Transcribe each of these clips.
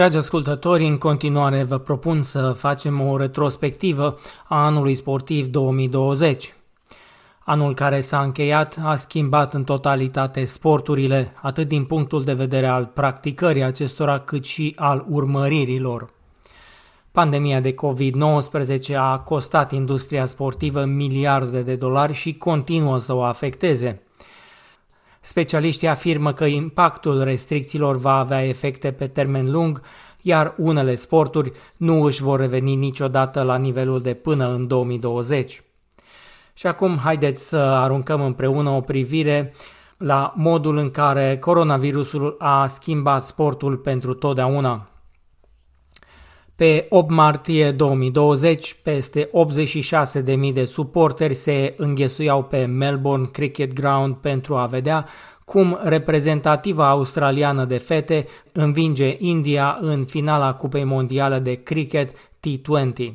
Dragi ascultători, în continuare vă propun să facem o retrospectivă a anului sportiv 2020. Anul care s-a încheiat a schimbat în totalitate sporturile, atât din punctul de vedere al practicării acestora, cât și al urmăririlor. Pandemia de COVID-19 a costat industria sportivă miliarde de dolari și continuă să o afecteze. Specialiștii afirmă că impactul restricțiilor va avea efecte pe termen lung, iar unele sporturi nu își vor reveni niciodată la nivelul de până în 2020. Și acum haideți să aruncăm împreună o privire la modul în care coronavirusul a schimbat sportul pentru totdeauna. Pe 8 martie 2020, peste 86.000 de suporteri se înghesuiau pe Melbourne Cricket Ground pentru a vedea cum reprezentativa australiană de fete învinge India în finala Cupei Mondiale de Cricket T20.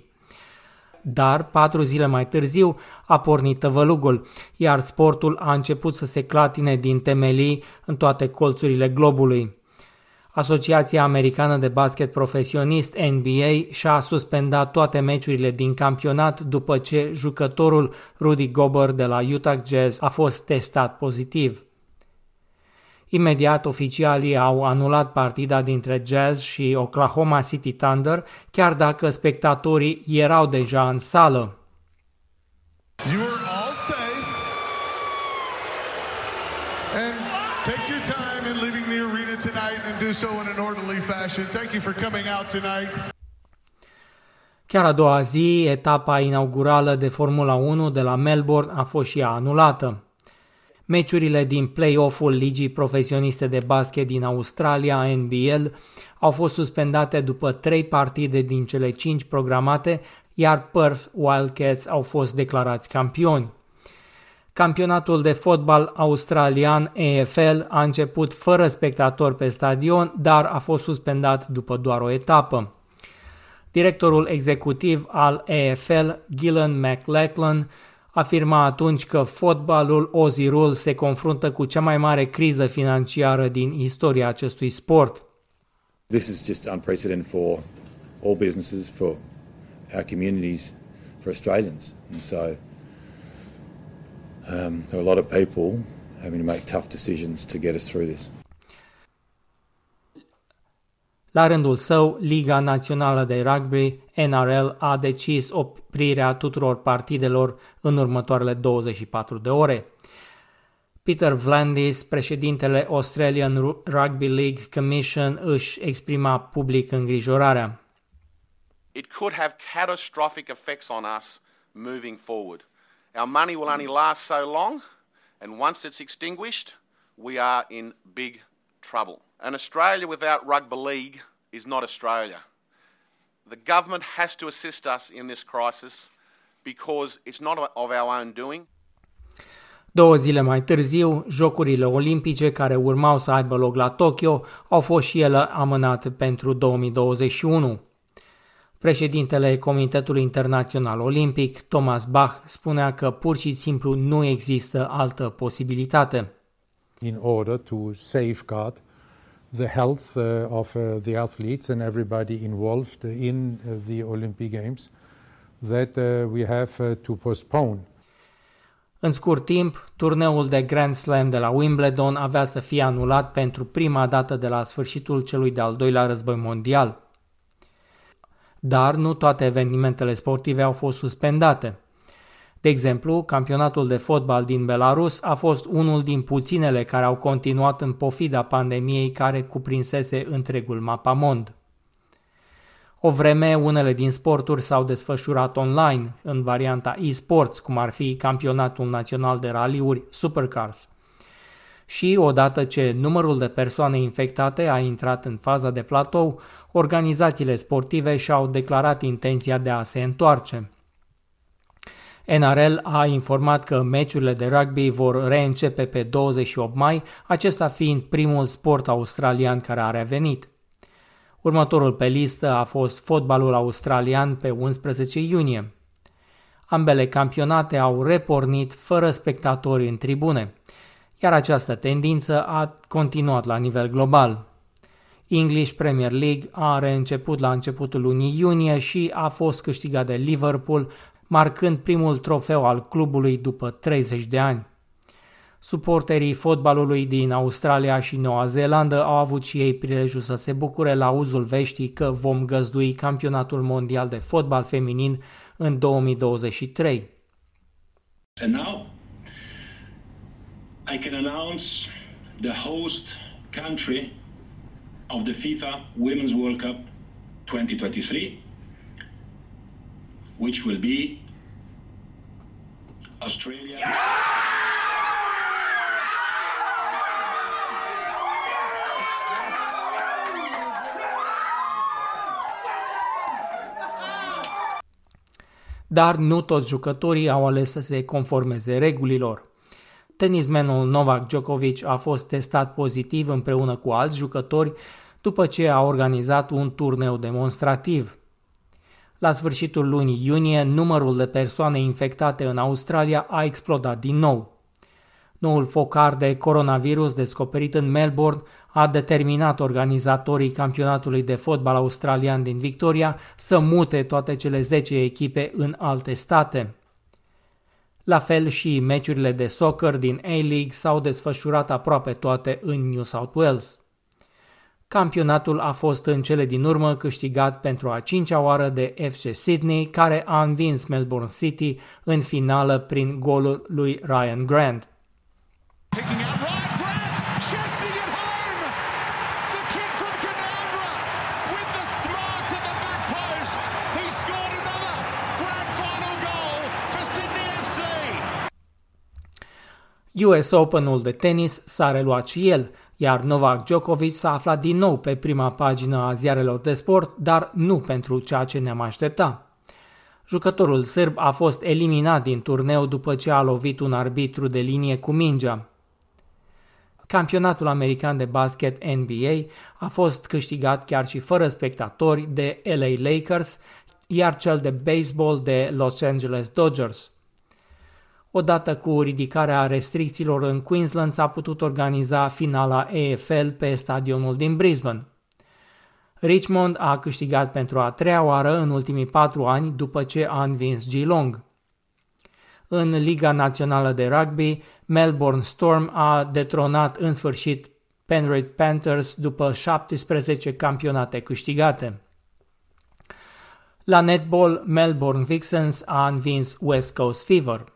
Dar, patru zile mai târziu, a pornit tăvălugul, iar sportul a început să se clatine din temelii în toate colțurile globului. Asociația Americană de Basket Profesionist NBA și-a suspendat toate meciurile din campionat după ce jucătorul Rudy Gobert de la Utah Jazz a fost testat pozitiv. Imediat oficialii au anulat partida dintre Jazz și Oklahoma City Thunder, chiar dacă spectatorii erau deja în sală. You are all safe. And take your time in leaving the arena tonight and do so in an orderly fashion. Thank you for coming out tonight. Chiar a doua zi, etapa inaugurală de Formula 1 de la Melbourne a fost și ea anulată. Meciurile din play-off-ul Ligii Profesioniste de Basket din Australia, NBL, au fost suspendate după trei partide din cele cinci programate, iar Perth Wildcats au fost declarați campioni. Campionatul de fotbal australian EFL a început fără spectatori pe stadion, dar a fost suspendat după doar o etapă. Directorul executiv al EFL, Gillen McLachlan, afirma atunci că fotbalul Ozirul se confruntă cu cea mai mare criză financiară din istoria acestui sport. This is just unprecedented for all businesses, for our communities, for Australians. And so um, there are a lot of people having to make tough decisions to get us through this. La rândul său, Liga Națională de Rugby, NRL, a decis oprirea tuturor partidelor în următoarele 24 de ore. Peter Vlandis, președintele Australian Rugby League Commission, își exprima public îngrijorarea. It could have catastrophic effects on us moving forward. Our money will only last so long, and once it's extinguished, we are in big trouble. And Australia without rugby league is not Australia. The government has to assist us in this crisis because it's not of our own doing. Două zile mai târziu, Jocurile Olimpice care urmau să aibă loc la Tokyo au fost și ele amânate pentru 2021. Președintele Comitetului Internațional Olimpic, Thomas Bach, spunea că pur și simplu nu există altă posibilitate. In order to safeguard the health uh, of uh, the athletes and everybody involved in uh, the Olympic Games that we have to postpone. În scurt timp, turneul de Grand Slam de la Wimbledon avea să fie anulat pentru prima dată de la sfârșitul celui de-al doilea război mondial. Dar nu toate evenimentele sportive au fost suspendate. De exemplu, campionatul de fotbal din Belarus a fost unul din puținele care au continuat în pofida pandemiei care cuprinsese întregul mapamond. O vreme, unele din sporturi s-au desfășurat online, în varianta e-sports, cum ar fi campionatul național de raliuri Supercars. Și odată ce numărul de persoane infectate a intrat în faza de platou, organizațiile sportive și-au declarat intenția de a se întoarce – NRL a informat că meciurile de rugby vor reîncepe pe 28 mai, acesta fiind primul sport australian care a revenit. Următorul pe listă a fost fotbalul australian pe 11 iunie. Ambele campionate au repornit fără spectatori în tribune, iar această tendință a continuat la nivel global. English Premier League are început la începutul lunii iunie și a fost câștigat de Liverpool, marcând primul trofeu al clubului după 30 de ani. Suporterii fotbalului din Australia și Noua Zeelandă au avut și ei prilejul să se bucure la uzul veștii că vom găzdui campionatul mondial de fotbal feminin în 2023. And now I can announce the host country of the FIFA Women's World Cup 2023 which will be Australia. Yeah! dar nu toți jucătorii au ales să se conformeze regulilor. Tenismenul Novak Djokovic a fost testat pozitiv împreună cu alți jucători după ce a organizat un turneu demonstrativ. La sfârșitul lunii iunie, numărul de persoane infectate în Australia a explodat din nou. Noul focar de coronavirus descoperit în Melbourne a determinat organizatorii campionatului de fotbal australian din Victoria să mute toate cele 10 echipe în alte state. La fel și meciurile de soccer din A-League s-au desfășurat aproape toate în New South Wales. Campionatul a fost în cele din urmă câștigat pentru a cincea oară de FC Sydney, care a învins Melbourne City în finală prin golul lui Ryan Grant. US Open-ul de tenis s-a reluat și el, iar Novak Djokovic s-a aflat din nou pe prima pagină a ziarelor de sport, dar nu pentru ceea ce ne-am aștepta. Jucătorul sârb a fost eliminat din turneu după ce a lovit un arbitru de linie cu mingea. Campionatul american de basket NBA a fost câștigat chiar și fără spectatori de LA Lakers, iar cel de baseball de Los Angeles Dodgers. Odată cu ridicarea restricțiilor în Queensland s-a putut organiza finala EFL pe stadionul din Brisbane. Richmond a câștigat pentru a treia oară în ultimii patru ani după ce a învins Geelong. În Liga Națională de Rugby, Melbourne Storm a detronat în sfârșit Penrith Panthers după 17 campionate câștigate. La netball, Melbourne Vixens a învins West Coast Fever –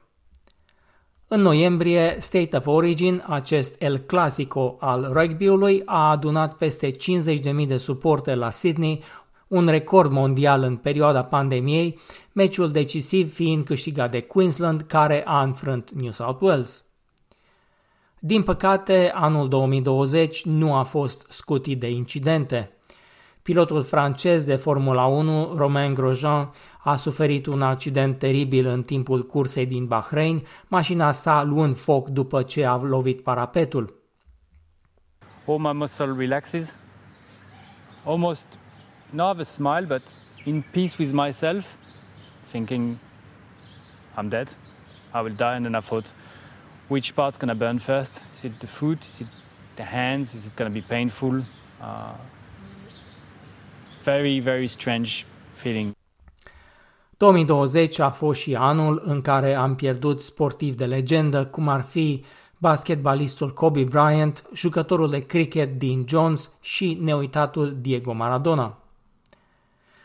în noiembrie, State of Origin, acest El Clasico al rugby-ului, a adunat peste 50.000 de suporte la Sydney, un record mondial în perioada pandemiei, meciul decisiv fiind câștigat de Queensland, care a înfrânt New South Wales. Din păcate, anul 2020 nu a fost scutit de incidente. Pilotul francez de Formula 1, Romain Grosjean, a suferit un accident teribil în timpul cursei din Bahrain, mașina sa luând foc după ce a lovit parapetul. All my muscle relaxes. Almost not have a smile, but in peace with myself, thinking I'm dead, I will die, and then I thought, which part's gonna burn first? Is it the foot? Is it the hands? Is it gonna be painful? Uh, very, very strange feeling. 2020 a fost și anul în care am pierdut sportivi de legendă, cum ar fi basketbalistul Kobe Bryant, jucătorul de cricket Dean Jones și neuitatul Diego Maradona.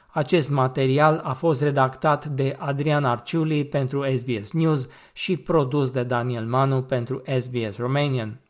Acest material a fost redactat de Adrian Arciuli pentru SBS News și produs de Daniel Manu pentru SBS Romanian.